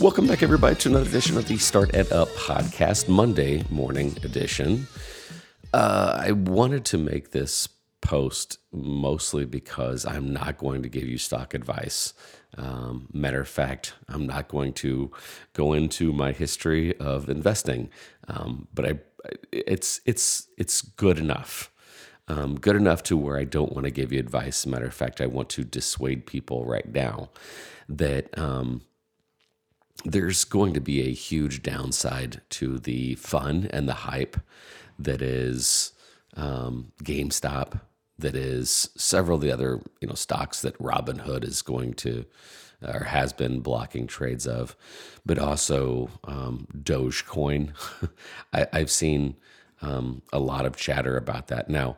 Welcome back, everybody, to another edition of the StartEdUp podcast, Monday morning edition. Uh, I wanted to make this post mostly because I'm not going to give you stock advice. Um, matter of fact, I'm not going to go into my history of investing, um, but I, it's it's it's good enough. Um, good enough to where I don't want to give you advice. Matter of fact, I want to dissuade people right now that um, there's going to be a huge downside to the fun and the hype that is um, GameStop, that is several of the other you know stocks that Robinhood is going to or has been blocking trades of, but also um, Dogecoin. I, have seen um, a lot of chatter about that now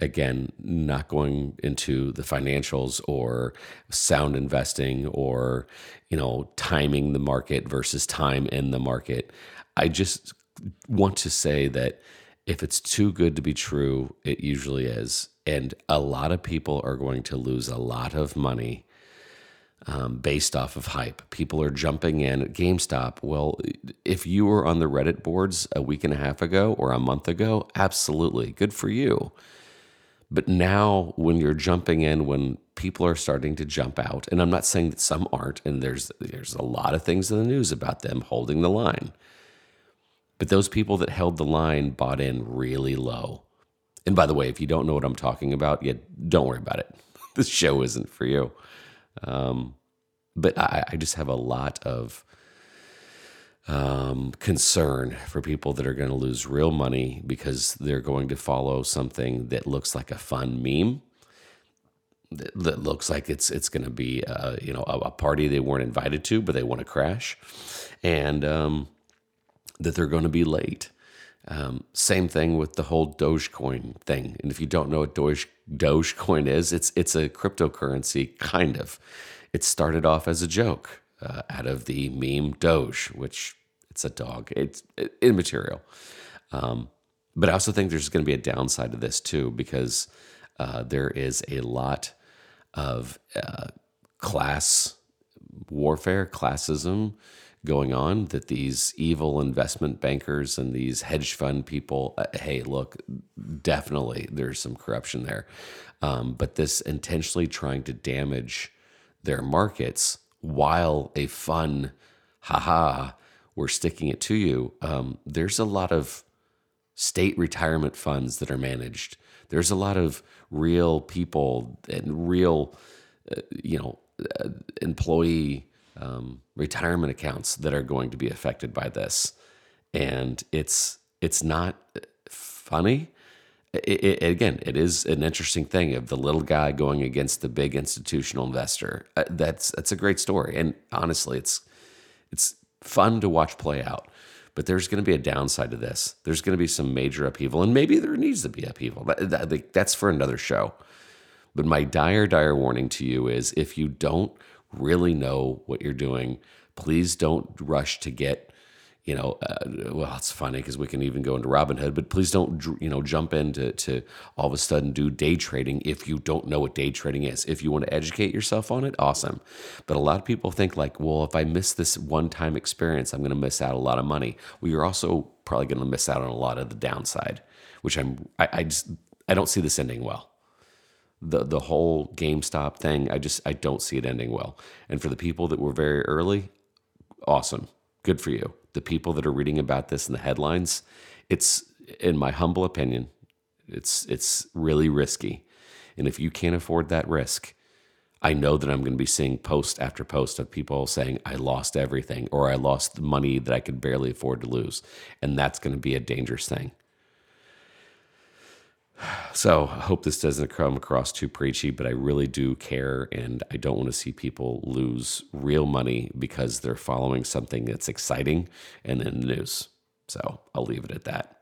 again, not going into the financials or sound investing or, you know, timing the market versus time in the market. I just want to say that if it's too good to be true, it usually is. And a lot of people are going to lose a lot of money um, based off of hype. People are jumping in at GameStop. Well, if you were on the Reddit boards a week and a half ago or a month ago, absolutely good for you. But now, when you're jumping in, when people are starting to jump out, and I'm not saying that some aren't, and there's there's a lot of things in the news about them holding the line. But those people that held the line bought in really low. And by the way, if you don't know what I'm talking about, yet don't worry about it. this show isn't for you. Um, but I, I just have a lot of um, concern for people that are going to lose real money because they're going to follow something that looks like a fun meme that, looks like it's it's going to be uh, you know a, a, party they weren't invited to but they want to crash. And um, that they're going to be late. Um, same thing with the whole Dogecoin thing. And if you don't know what Doge Dogecoin is it's it's a cryptocurrency kind of. It started off as a joke uh, out of the meme Doge, which it's a dog. It's immaterial. Um, but I also think there's going to be a downside to this too, because uh, there is a lot of uh, class warfare, classism going on that these evil investment bankers and these hedge fund people, uh, hey, look, definitely there's some corruption there. Um, but this intentionally trying to damage their markets while a fun, haha, we're sticking it to you, um, there's a lot of state retirement funds that are managed. There's a lot of real people and real, uh, you know, uh, employee um, retirement accounts that are going to be affected by this, and it's it's not funny it, it, again, it is an interesting thing of the little guy going against the big institutional investor. Uh, that's that's a great story, and honestly, it's it's fun to watch play out. But there's going to be a downside to this. There's going to be some major upheaval, and maybe there needs to be upheaval. That, that, that's for another show. But my dire, dire warning to you is if you don't really know what you're doing, please don't rush to get you know, uh, well, it's funny because we can even go into Robinhood, but please don't, you know, jump into to all of a sudden do day trading if you don't know what day trading is. If you want to educate yourself on it, awesome. But a lot of people think like, well, if I miss this one time experience, I'm going to miss out a lot of money. Well, you're also probably going to miss out on a lot of the downside, which I'm, I, I just, I don't see this ending well the the whole GameStop thing, I just I don't see it ending well. And for the people that were very early, awesome. Good for you the people that are reading about this in the headlines, it's in my humble opinion, it's it's really risky. And if you can't afford that risk, I know that I'm going to be seeing post after post of people saying I lost everything or I lost the money that I could barely afford to lose. And that's going to be a dangerous thing. So I hope this doesn't come across too preachy, but I really do care and I don't want to see people lose real money because they're following something that's exciting and in the news. So I'll leave it at that.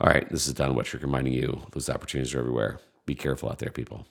All right, this is Don Wettrick reminding you those opportunities are everywhere. Be careful out there, people.